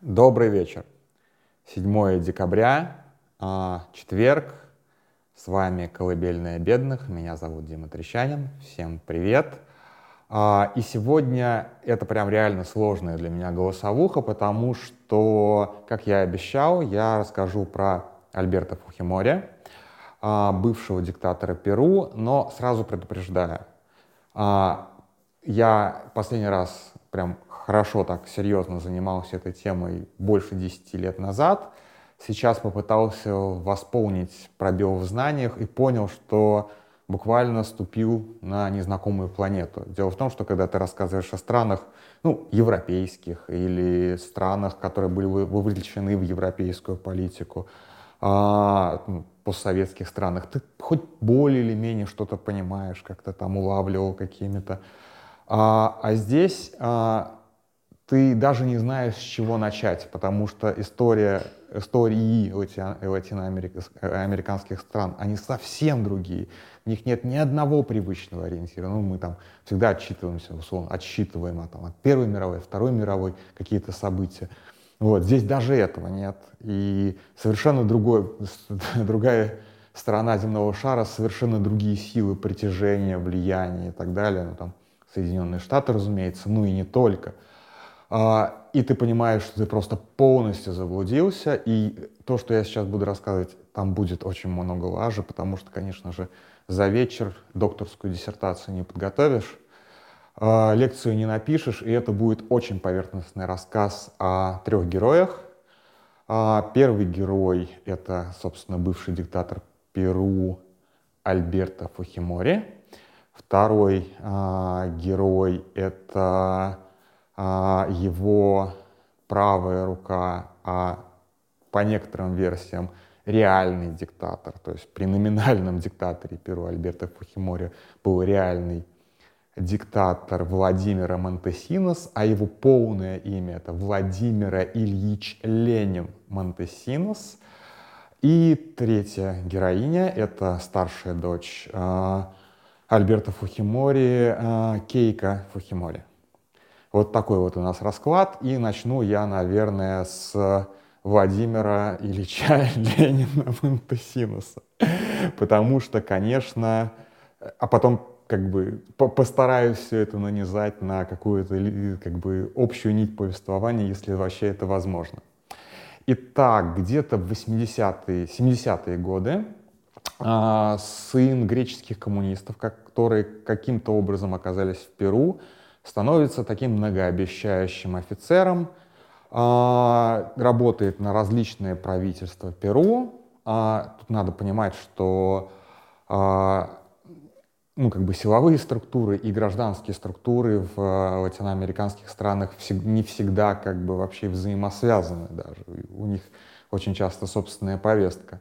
Добрый вечер. 7 декабря, а, четверг. С вами «Колыбельная бедных». Меня зовут Дима Трещанин. Всем привет. А, и сегодня это прям реально сложная для меня голосовуха, потому что, как я и обещал, я расскажу про Альберта Фухимори, а, бывшего диктатора Перу, но сразу предупреждаю. Я последний раз прям хорошо так серьезно занимался этой темой больше 10 лет назад. Сейчас попытался восполнить пробел в знаниях и понял, что буквально ступил на незнакомую планету. Дело в том, что когда ты рассказываешь о странах, ну, европейских или странах, которые были вовлечены в европейскую политику, а, ну, постсоветских странах, ты хоть более или менее что-то понимаешь, как-то там улавливал какими-то. А, а здесь а, ты даже не знаешь, с чего начать, потому что история, истории латиноамериканских стран, они совсем другие. В них нет ни одного привычного ориентира. Ну, мы там всегда отчитываемся, условно, отсчитываем а, там, от Первой мировой, Второй мировой какие-то события. Вот, здесь даже этого нет. И совершенно другой, другая сторона земного шара, совершенно другие силы притяжения, влияния и так далее. Ну, там, Соединенные Штаты, разумеется, ну и не только – и ты понимаешь, что ты просто полностью заблудился, и то, что я сейчас буду рассказывать, там будет очень много лажи, потому что, конечно же, за вечер докторскую диссертацию не подготовишь, а, лекцию не напишешь, и это будет очень поверхностный рассказ о трех героях. А, первый герой — это, собственно, бывший диктатор Перу Альберто Фухимори. Второй герой — это а, его правая рука, а по некоторым версиям реальный диктатор, то есть при номинальном диктаторе Перу Альберто Фухимори был реальный диктатор Владимира Монтесинос, а его полное имя это Владимира Ильич Ленин Монтесинос. И третья героиня — это старшая дочь э, Альберта Фухимори, э, Кейка Фухимори. Вот такой вот у нас расклад. И начну я, наверное, с Владимира Ильича Ленина Монтесиноса. Потому что, конечно, а потом как бы постараюсь все это нанизать на какую-то как бы общую нить повествования, если вообще это возможно. Итак, где-то в 80-е, 70-е годы э, сын греческих коммунистов, которые каким-то образом оказались в Перу, становится таким многообещающим офицером, а, работает на различные правительства Перу. А, тут надо понимать, что а, ну, как бы силовые структуры и гражданские структуры в латиноамериканских странах не всегда как бы вообще взаимосвязаны даже. У них очень часто собственная повестка.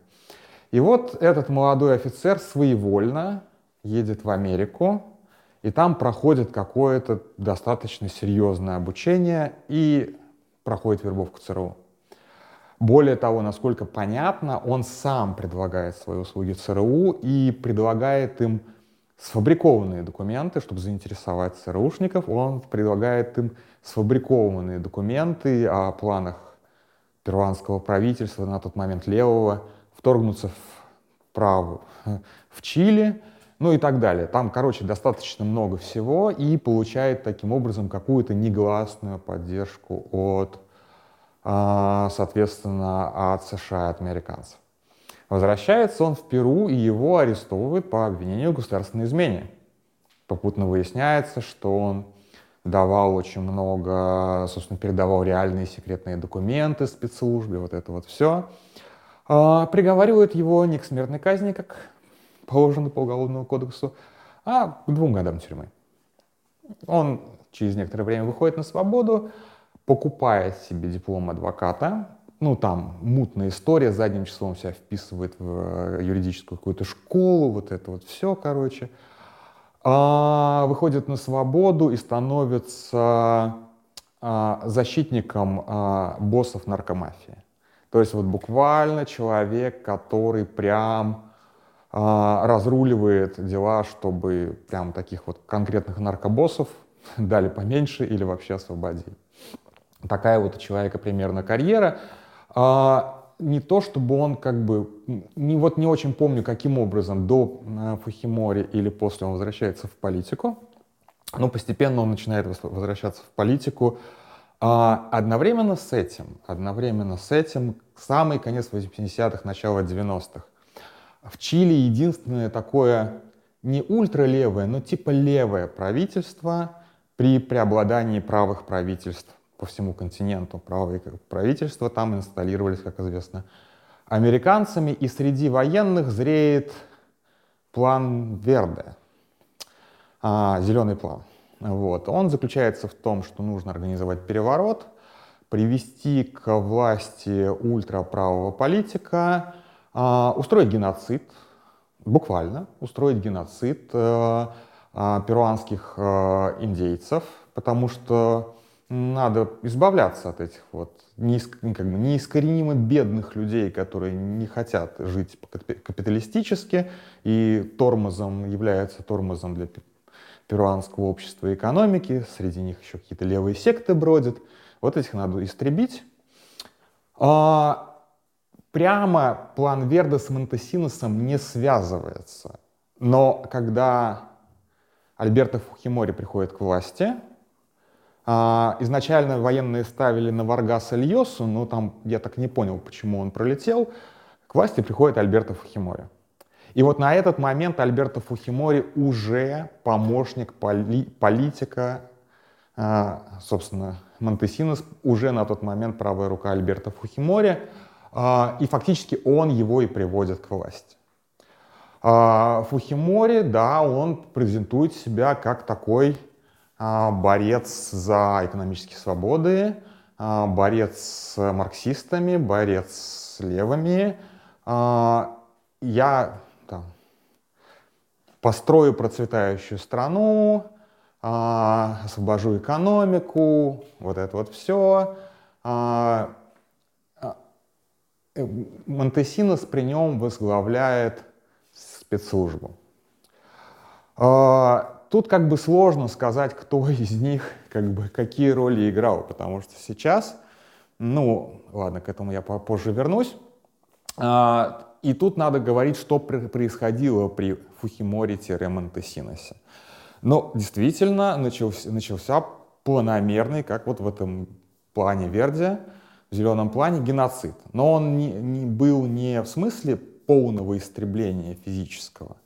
И вот этот молодой офицер своевольно едет в Америку, и там проходит какое-то достаточно серьезное обучение и проходит вербовку ЦРУ. Более того, насколько понятно, он сам предлагает свои услуги ЦРУ и предлагает им сфабрикованные документы, чтобы заинтересовать ЦРУшников. Он предлагает им сфабрикованные документы о планах перуанского правительства, на тот момент левого, вторгнуться в право в Чили, ну и так далее. Там, короче, достаточно много всего и получает таким образом какую-то негласную поддержку от, а, соответственно, от США, от американцев. Возвращается он в Перу, и его арестовывают по обвинению в государственной измене. Попутно выясняется, что он давал очень много, собственно, передавал реальные секретные документы спецслужбе, вот это вот все. А, приговаривают его не к смертной казни, как положено по Уголовному кодексу, а к двум годам тюрьмы. Он через некоторое время выходит на свободу, покупает себе диплом адвоката, ну, там мутная история, задним числом себя вписывает в э, юридическую какую-то школу, вот это вот все, короче. А, выходит на свободу и становится а, защитником а, боссов наркомафии. То есть вот буквально человек, который прям разруливает дела, чтобы прям таких вот конкретных наркобоссов дали поменьше или вообще освободили. такая вот у человека примерно карьера. А, не то, чтобы он как бы, не, вот не очень помню, каким образом до э, Фухимори или после он возвращается в политику, но постепенно он начинает возвращаться в политику. А одновременно с этим, одновременно с этим, самый конец 80-х, начало 90-х, в Чили единственное такое не ультралевое, но типа левое правительство при преобладании правых правительств по всему континенту. Правые правительства там инсталлировались, как известно, американцами, и среди военных зреет план Верде, а, зеленый план. Вот. Он заключается в том, что нужно организовать переворот, привести к власти ультраправого политика, устроить геноцид, буквально устроить геноцид э, а, перуанских э, индейцев, потому что надо избавляться от этих вот неиск, бы, неискоренимо бедных людей, которые не хотят жить капиталистически, и тормозом являются тормозом для перуанского общества и экономики, среди них еще какие-то левые секты бродят. Вот этих надо истребить. А, прямо план Верда с Монтесиносом не связывается. Но когда Альберто Фухимори приходит к власти, а, изначально военные ставили на Варгаса Льосу, но там я так не понял, почему он пролетел. К власти приходит Альберто Фухимори. И вот на этот момент Альберто Фухимори уже помощник поли политика, а, собственно, Монтесинос уже на тот момент правая рука Альберто Фухимори, и фактически он его и приводит к власти. Фухимори, да, он презентует себя как такой а, борец за экономические свободы, а, борец с марксистами, борец с левыми. А, я там, построю процветающую страну, освобожу экономику, вот это вот все. Монтесинос при нем возглавляет спецслужбу тут как бы сложно сказать, кто из них как бы какие роли играл, потому что сейчас, ну, ладно, к этому я попозже вернусь. А, и тут надо говорить, что происходило при Фухиморе-Монтесиносе. Но действительно начался, начался планомерный, как вот в этом плане Верди, в зеленом плане, геноцид. Но он не, не был не в смысле полного истребления физического,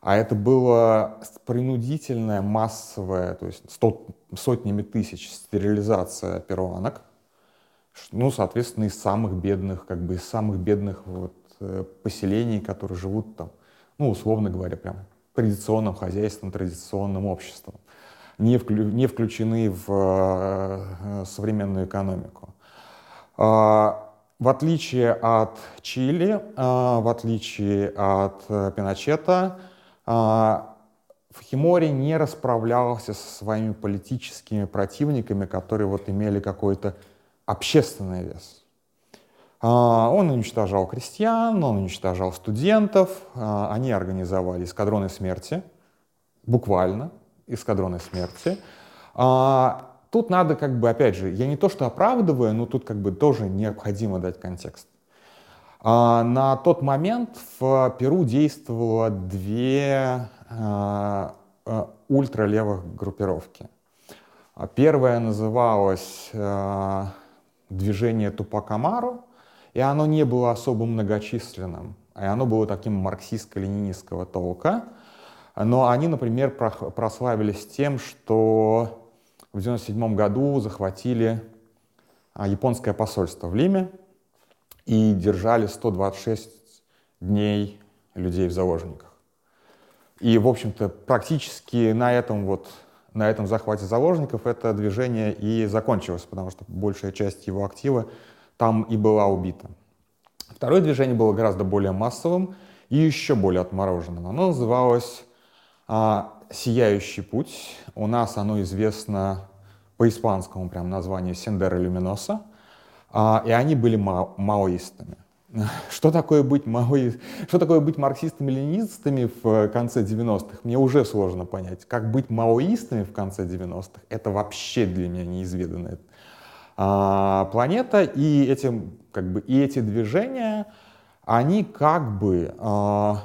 а это было принудительная, массовая, то есть сто, сотнями тысяч стерилизация перуанок, ну, соответственно, из самых бедных, как бы из самых бедных вот, э, поселений, которые живут там, ну, условно говоря, прям традиционным хозяйством, традиционным обществом, не, вклю, не включены в э, современную экономику. А, в отличие от Чили, а, в отличие от э, Пиночета, а, Фахимори не расправлялся со своими политическими противниками, которые вот имели какой-то общественный вес. Он уничтожал крестьян, он уничтожал студентов, они организовали эскадроны смерти, буквально эскадроны смерти. Тут надо как бы, опять же, я не то что оправдываю, но тут как бы тоже необходимо дать контекст. А, на тот момент в Перу действовало две а, а, ультралевых группировки. Первая называлась движение Тупакамару, и оно не было особо многочисленным, и оно было таким марксистско-ленинистского толка. Но они, например, прославились тем, что в 1997 году захватили японское посольство в Лиме, и держали 126 дней людей в заложниках. И, в общем-то, практически на этом вот на этом захвате заложников это движение и закончилось, потому что большая часть его актива там и была убита. Второе движение было гораздо более массовым и еще более отмороженным. Оно называлось а, «Сияющий путь». У нас оно известно по испанскому прям названию «Сендера Люминоса». А, и они были ма маоистами. Что такое быть маои... что такое быть марксистами-ленинистами в конце 90-х, мне уже сложно понять. Как быть маоистами в конце 90-х, это вообще для меня неизведанное а, планета, и эти, как бы, и эти движения, они как бы, а,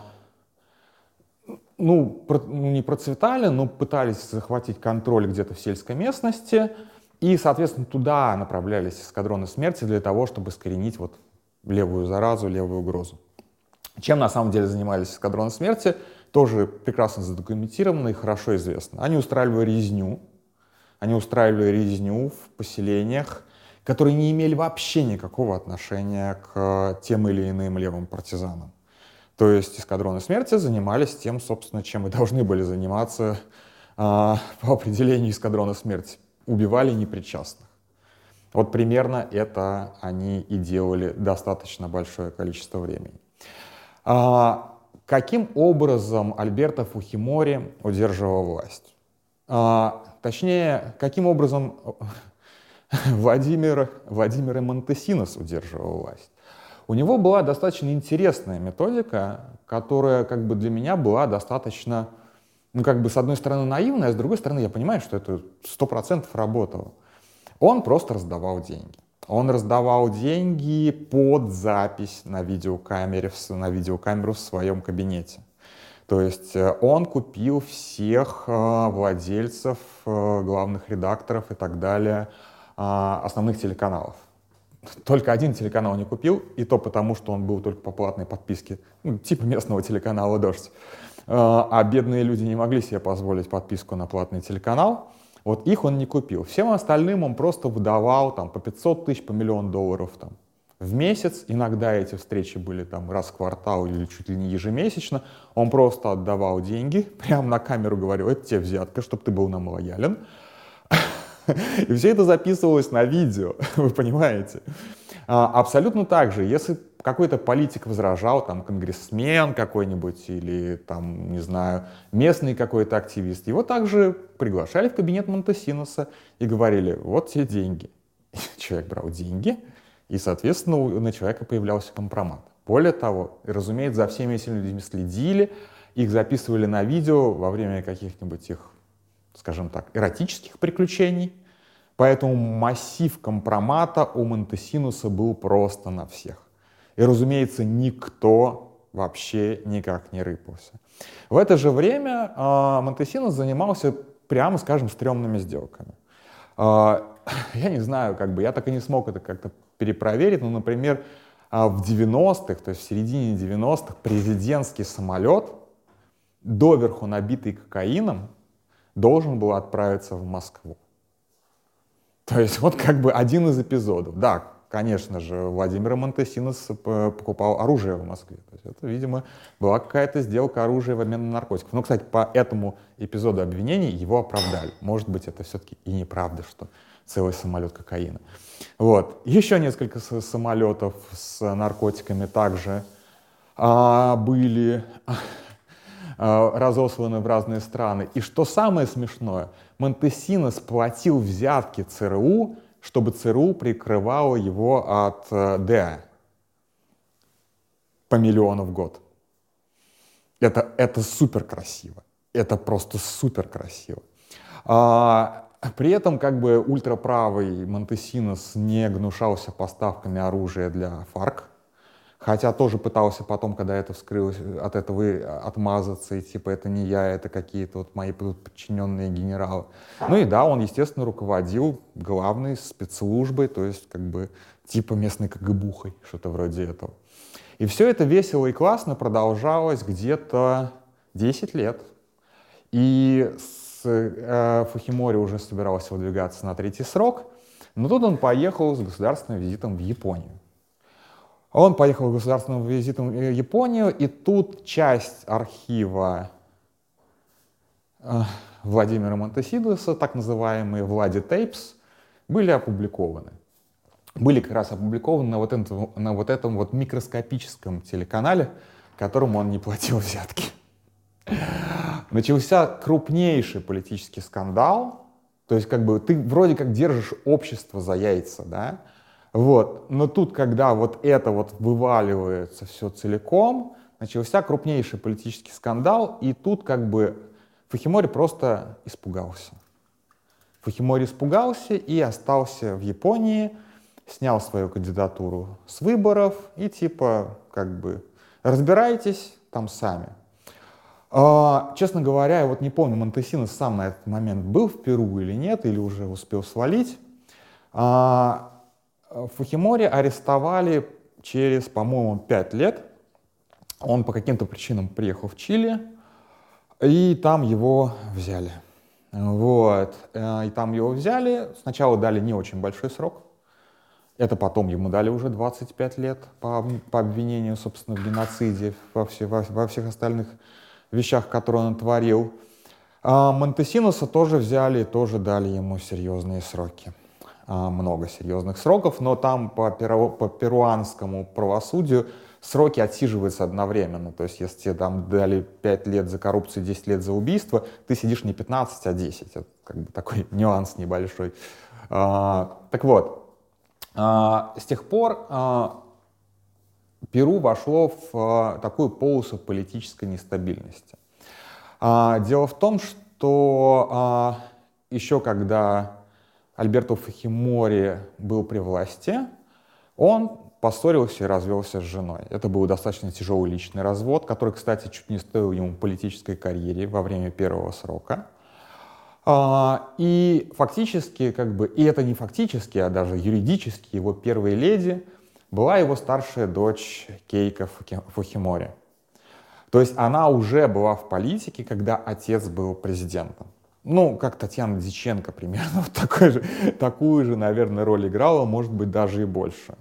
ну, про, ну, не процветали, но пытались захватить контроль где-то в сельской местности, и, соответственно, туда направлялись эскадроны смерти для того, чтобы искоренить вот левую заразу, левую угрозу. Чем на самом деле занимались эскадроны смерти, тоже прекрасно задокументировано и хорошо известно. Они устраивали резню, они устраивали резню в поселениях, которые не имели вообще никакого отношения к тем или иным левым партизанам. То есть эскадроны смерти занимались тем, собственно, чем и должны были заниматься а, по определению эскадрона смерти. Убивали непричастных. Вот примерно это они и делали достаточно большое количество времени. А, каким образом Альберто Фухимори удерживал власть? А, точнее, каким образом Владимир, Владимир Монтесинос удерживал власть? У него была достаточно интересная методика, которая как бы для меня была достаточно, ну как бы с одной стороны наивная, а с другой стороны я понимаю, что это сто процентов работало. Он просто раздавал деньги. Он раздавал деньги под запись на видеокамере, на видеокамеру в своем кабинете. То есть э, он купил всех э, владельцев, э, главных редакторов и так далее основных телеканалов. Только один телеканал не купил, и то потому, что он был только по платной подписке, ну, типа местного телеканала «Дождь». А бедные люди не могли себе позволить подписку на платный телеканал, вот их он не купил. Всем остальным он просто выдавал там, по 500 тысяч, по миллион долларов там, в месяц. Иногда эти встречи были там, раз в квартал или чуть ли не ежемесячно. Он просто отдавал деньги, прямо на камеру говорил, это тебе взятка, чтобы ты был нам лоялен. И все это записывалось на видео, вы понимаете. А, абсолютно так же, если какой-то политик возражал, там, конгрессмен какой-нибудь или, там, не знаю, местный какой-то активист, его также приглашали в кабинет Монтесиноса и говорили, вот те деньги. человек брал деньги, и, соответственно, на человека появлялся компромат. Более того, разумеется, за всеми этими людьми следили, их записывали на видео во время каких-нибудь их, скажем так, эротических приключений. Поэтому массив компромата у Монтесинуса был просто на всех. И, разумеется, никто вообще никак не рыпался. В это же время э, Монтесинус занимался, прямо скажем, стрёмными сделками. Э, я не знаю, как бы, я так и не смог это как-то перепроверить, но, например, э, в 90-х, то есть в середине 90-х, президентский самолет, доверху набитый кокаином, должен был отправиться в Москву. То есть вот как бы один из эпизодов. Да, конечно же, Владимир Монтесинос покупал оружие в Москве. То есть это, видимо, была какая-то сделка оружия в обмен на наркотиков. Но, кстати, по этому эпизоду обвинений его оправдали. Может быть, это все-таки и неправда, что целый самолет кокаина. Вот. Еще несколько самолетов с наркотиками также а, были разосланы в разные страны. И что самое смешное, Монтесинос платил взятки ЦРУ чтобы ЦРУ прикрывало его от э, ДА по миллиону в год. Это, это супер красиво. Это просто супер красиво. А, при этом как бы ультраправый Монтесинос не гнушался поставками оружия для ФАРК, Хотя тоже пытался потом, когда это вскрылось, от этого отмазаться, и типа это не я, это какие-то вот мои подчиненные генералы. Ну и да, он, естественно, руководил главной спецслужбой, то есть как бы типа местной КГБухой, что-то вроде этого. И все это весело и классно продолжалось где-то 10 лет. И с, э, Фухимори уже собирался выдвигаться на третий срок, но тут он поехал с государственным визитом в Японию. Он поехал государственным визитом в Японию, и тут часть архива э, Владимира Монтесидоса, так называемые Влади Тейпс, были опубликованы. Были как раз опубликованы на вот, этом, на вот этом вот микроскопическом телеканале, которому он не платил взятки. Начался крупнейший политический скандал, то есть как бы ты вроде как держишь общество за яйца, да, вот. Но тут, когда вот это вот вываливается все целиком, начался крупнейший политический скандал, и тут как бы Фахимори просто испугался. Фухимори испугался и остался в Японии, снял свою кандидатуру с выборов и типа как бы разбирайтесь там сами. А, честно говоря, я вот не помню, Монтесинос сам на этот момент был в Перу или нет, или уже успел свалить. А, Фухимори арестовали через, по-моему, пять лет. Он по каким-то причинам приехал в Чили, и там его взяли. Вот. Э, и там его взяли. Сначала дали не очень большой срок. Это потом ему дали уже 25 лет по, по обвинению, собственно, в геноциде, во, все, во, во всех остальных вещах, которые он творил. А Монтесинуса тоже взяли и тоже дали ему серьезные сроки. А, много серьезных сроков, но там по, перу, по перуанскому правосудию сроки отсиживаются одновременно. То есть если тебе там дали 5 лет за коррупцию, 10 лет за убийство, ты сидишь не 15, а 10. Это как бы такой нюанс небольшой. А, так вот, а, с тех пор а, Перу вошло в а, такую полосу политической нестабильности. А, дело в том, что а, еще когда Альберто Фахимори был при власти, он поссорился и развелся с женой. Это был достаточно тяжелый личный развод, который, кстати, чуть не стоил ему политической карьере во время первого срока. А, и фактически, как бы, и это не фактически, а даже юридически, его первой леди была его старшая дочь Кейка Фухимори. То есть она уже была в политике, когда отец был президентом. Ну, как Татьяна Диченко примерно, вот такой же, такую же, наверное, роль играла, может быть, даже и больше.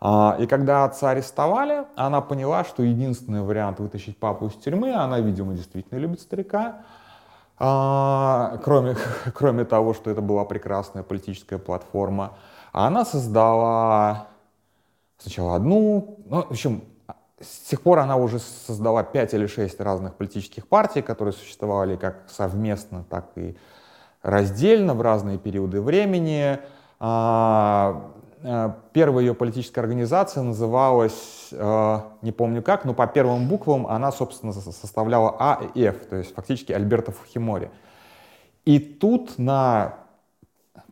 А, и когда отца арестовали, она поняла, что единственный вариант вытащить папу из тюрьмы, она, видимо, действительно любит старика, а, кроме, кроме того, что это была прекрасная политическая платформа, она создала сначала одну, ну, в общем, с тех пор она уже создала пять или шесть разных политических партий, которые существовали как совместно, так и раздельно в разные периоды времени. А, Э, первая ее политическая организация называлась, э, не помню как, но по первым буквам она, собственно, составляла А и Ф, то есть фактически Альберто Фухимори. И тут на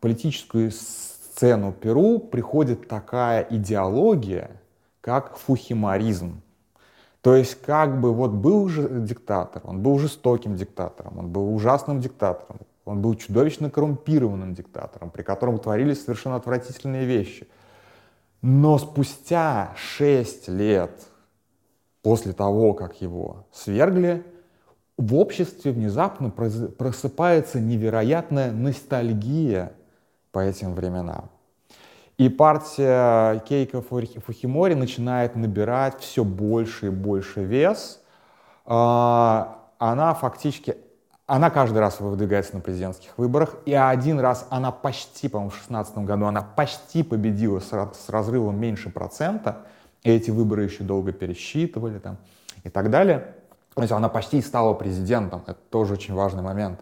политическую сцену Перу приходит такая идеология, как фухиморизм. То есть как бы вот был же диктатор, он был жестоким диктатором, он был ужасным диктатором, он был чудовищно коррумпированным диктатором, при котором творились совершенно отвратительные вещи. Но спустя шесть лет после того, как его свергли, в обществе внезапно просыпается невероятная ностальгия по этим временам. И партия Кейка Фухимори начинает набирать все больше и больше вес. А, она фактически она каждый раз выдвигается на президентских выборах, и один раз она почти, по-моему, в 2016 году, она почти победила с, разрывом меньше процента, и эти выборы еще долго пересчитывали там, и так далее. То есть она почти стала президентом, это тоже очень важный момент.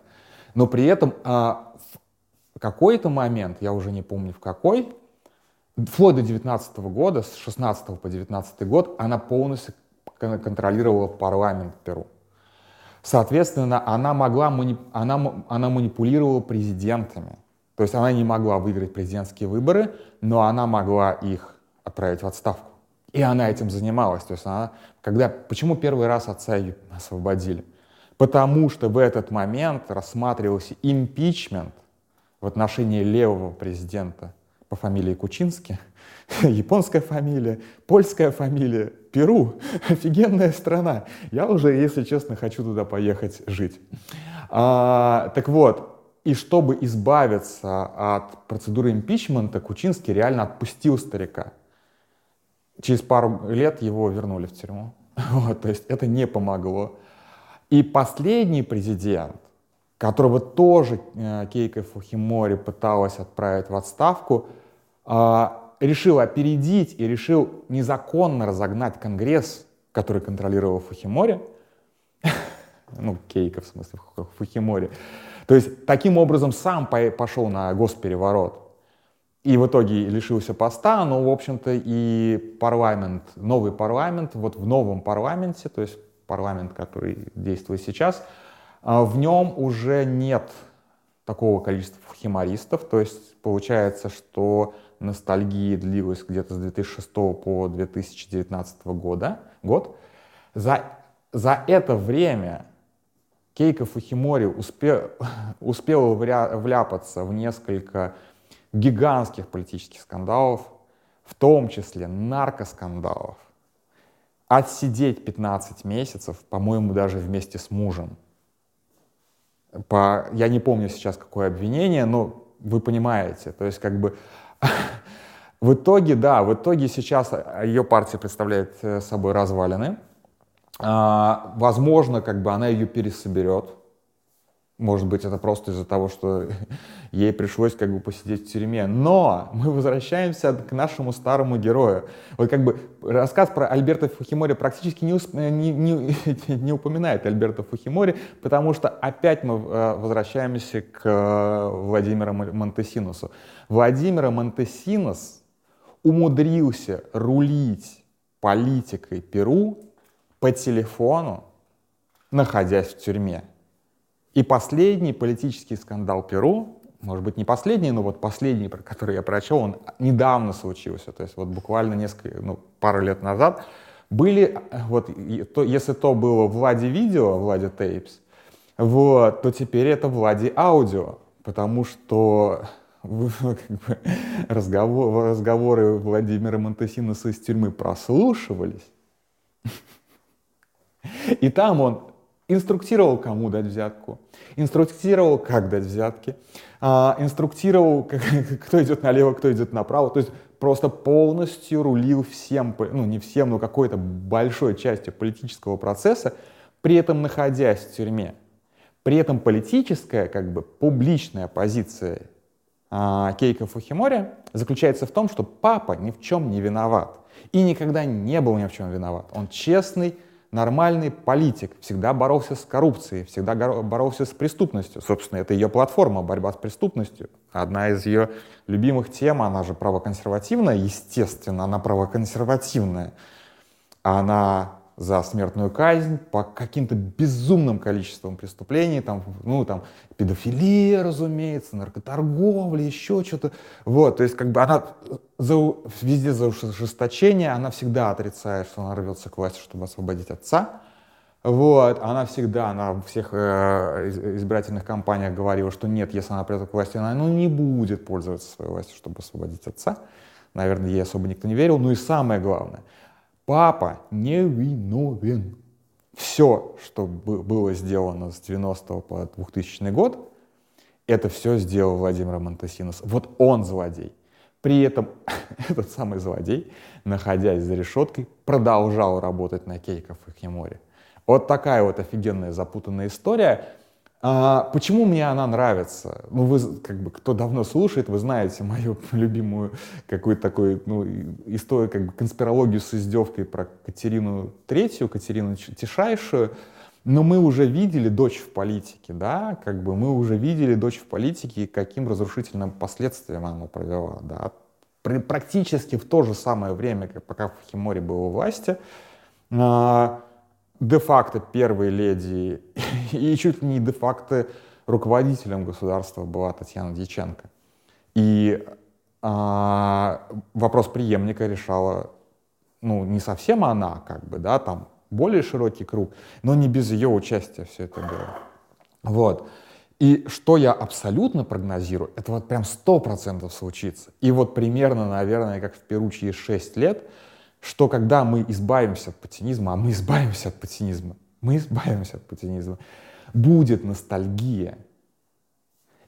Но при этом а, в какой-то момент, я уже не помню в какой, вплоть до 19 года, с 16 по 19 год, она полностью контролировала парламент Перу. Соответственно, она, могла, она, она манипулировала президентами. То есть она не могла выиграть президентские выборы, но она могла их отправить в отставку. И она этим занималась. То есть она, когда, почему первый раз отца ее освободили? Потому что в этот момент рассматривался импичмент в отношении левого президента по фамилии Кучинский, японская фамилия, польская фамилия, Перу, офигенная страна. Я уже, если честно, хочу туда поехать жить. А, так вот, и чтобы избавиться от процедуры импичмента, Кучинский реально отпустил старика. Через пару лет его вернули в тюрьму. Вот, то есть это не помогло. И последний президент, которого тоже э, Кейко Фухимори пыталась отправить в отставку, э, решил опередить и решил незаконно разогнать Конгресс, который контролировал Фухимори, ну, Кейка, в смысле, Фухимори. То есть, таким образом, сам пошел на госпереворот. И в итоге лишился поста, но, в общем-то, и парламент, новый парламент, вот в новом парламенте, то есть парламент, который действует сейчас, а, в нем уже нет такого количества фухимористов, то есть получается, что ностальгия длилась где-то с 2006 по 2019 года, год. За, за это время Кейко Фухимори успел, успел вляпаться в несколько гигантских политических скандалов, в том числе наркоскандалов, отсидеть 15 месяцев, по-моему, даже вместе с мужем. По, я не помню сейчас, какое обвинение, но вы понимаете, то есть как бы в итоге, да, в итоге сейчас ее партия представляет э, собой развалины. А, возможно, как бы она ее пересоберет, может быть, это просто из-за того, что ей пришлось как бы посидеть в тюрьме. Но мы возвращаемся к нашему старому герою. Вот как бы рассказ про Альберта Фухимори практически не, усп... не, не, не упоминает Альберта Фухимори, потому что опять мы э, возвращаемся к э, Владимиру Монтесинусу. Владимир Монтесинус умудрился рулить политикой Перу по телефону, находясь в тюрьме. И последний политический скандал Перу, может быть, не последний, но вот последний, про который я прочел, он недавно случился, то есть вот буквально несколько, ну, пару лет назад, были, вот, то, если то было Влади Видео, Влади Тейпс, вот, то теперь это Влади Аудио, потому что как бы, разговор, разговоры Владимира Монтесинуса из тюрьмы прослушивались, и там он инструктировал, кому дать взятку, инструктировал, как дать взятки, а, инструктировал, кто идет налево, кто идет направо. То есть просто полностью рулил всем, ну не всем, но какой-то большой частью политического процесса, при этом находясь в тюрьме. При этом политическая, как бы публичная позиция а, Кейка Фухимори заключается в том, что папа ни в чем не виноват. И никогда не был ни в чем виноват. Он честный, нормальный политик, всегда боролся с коррупцией, всегда боролся с преступностью. Собственно, это ее платформа, борьба с преступностью. Одна из ее любимых тем, она же правоконсервативная, естественно, она правоконсервативная. Она за смертную казнь по каким-то безумным количествам преступлений, там, ну, там, педофилия, разумеется, наркоторговля, еще что-то. Вот, то есть, как бы она за, везде за ужесточение, она всегда отрицает, что она рвется к власти, чтобы освободить отца. Вот, она всегда, она в всех э, избирательных кампаниях говорила, что нет, если она придет к власти, она ну, не будет пользоваться своей властью, чтобы освободить отца. Наверное, ей особо никто не верил. Ну и самое главное — Папа не виновен. Все, что было сделано с 90 по 2000 год, это все сделал Владимир Монтесинус. Вот он злодей. При этом этот самый злодей, находясь за решеткой, продолжал работать на Кейков и Химоре. Вот такая вот офигенная запутанная история. А, почему мне она нравится? Ну, вы, как бы, кто давно слушает, вы знаете мою любимую какую-то такую, ну, историю, как бы, конспирологию с издевкой про Катерину Третью, Катерину Тишайшую. Но мы уже видели дочь в политике, да, как бы мы уже видели дочь в политике и каким разрушительным последствиям она привела, да. Практически в то же самое время, как пока Фахимори был у власти, а, де-факто первой леди и чуть ли не де-факто руководителем государства была Татьяна Дьяченко. И а, вопрос преемника решала, ну, не совсем она, как бы, да, там более широкий круг, но не без ее участия все это было. Вот. И что я абсолютно прогнозирую, это вот прям сто процентов случится. И вот примерно, наверное, как в Перу через 6 лет, что когда мы избавимся от патинизма, а мы избавимся от патинизма, мы избавимся от патинизма, будет ностальгия.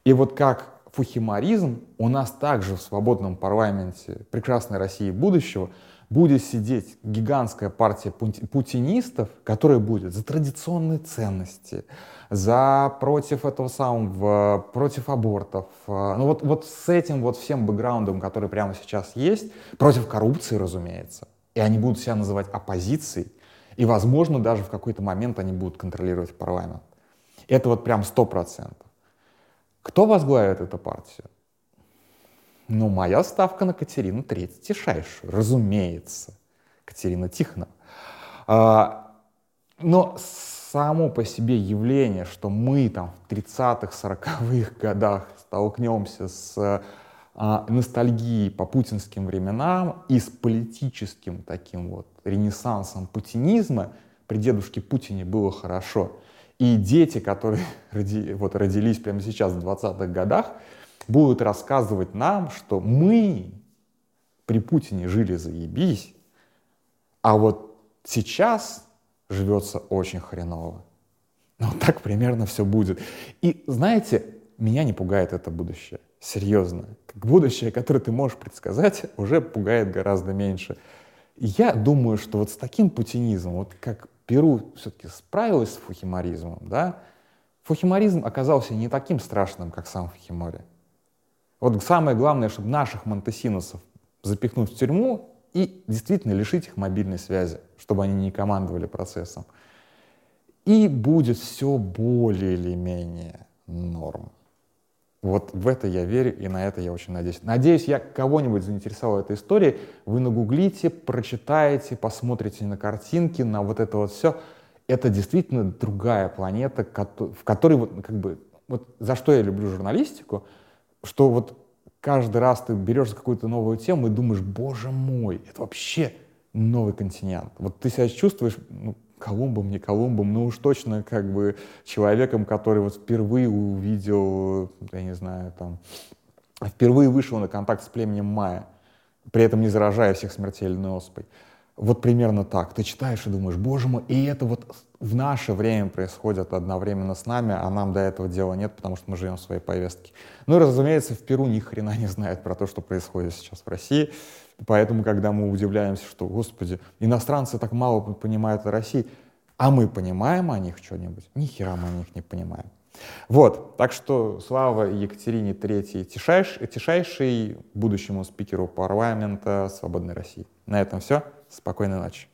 И вот как фухимаризм у нас также в свободном парламенте прекрасной России будущего будет сидеть гигантская партия путинистов, которая будет за традиционные ценности, за против этого самого, против абортов. Ну вот, вот с этим вот всем бэкграундом, который прямо сейчас есть, против коррупции, разумеется. И они будут себя называть оппозицией. И, возможно, даже в какой-то момент они будут контролировать парламент. Это вот прям сто процентов. Кто возглавит эту партию? Ну, моя ставка на Катерину Третью Тишайшую, разумеется. Катерина Тихонова. А, но само по себе явление, что мы там в 30-х, 40-х годах столкнемся с а, ностальгией по путинским временам и с политическим таким вот ренессансом путинизма, при дедушке Путине было хорошо. И дети, которые роди, вот, родились прямо сейчас в 20-х годах, будут рассказывать нам, что мы при Путине жили заебись, а вот сейчас живется очень хреново. Ну, так примерно все будет. И знаете, меня не пугает это будущее. Серьезно. Будущее, которое ты можешь предсказать, уже пугает гораздо меньше. я думаю, что вот с таким путинизмом, вот как Перу все-таки справилась с фухиморизмом, да, фухиморизм оказался не таким страшным, как сам Фухимори. Вот самое главное, чтобы наших монтесиносов запихнуть в тюрьму и действительно лишить их мобильной связи, чтобы они не командовали процессом. И будет все более или менее норм. Вот в это я верю, и на это я очень надеюсь. Надеюсь, я кого-нибудь заинтересовал этой историей. Вы нагуглите, прочитаете, посмотрите на картинки, на вот это вот все. Это действительно другая планета, в которой вот как бы вот за что я люблю журналистику, что вот каждый раз ты берешь какую-то новую тему и думаешь, боже мой, это вообще новый континент. Вот ты себя чувствуешь, ну, Колумбом, не Колумбом, но уж точно как бы человеком, который вот впервые увидел, я не знаю, там, впервые вышел на контакт с племенем Майя, при этом не заражая всех смертельной оспой. Вот примерно так. Ты читаешь и думаешь, боже мой, и это вот в наше время происходит одновременно с нами, а нам до этого дела нет, потому что мы живем в своей повестке. Ну и, разумеется, в Перу ни хрена не знает про то, что происходит сейчас в России. Поэтому, когда мы удивляемся, что, господи, иностранцы так мало понимают о России, а мы понимаем о них что-нибудь? Ни хера мы о них не понимаем. Вот, так что слава Екатерине III Тишайш, Тишайшей, будущему спикеру парламента Свободной России. На этом все. Спокойной ночи.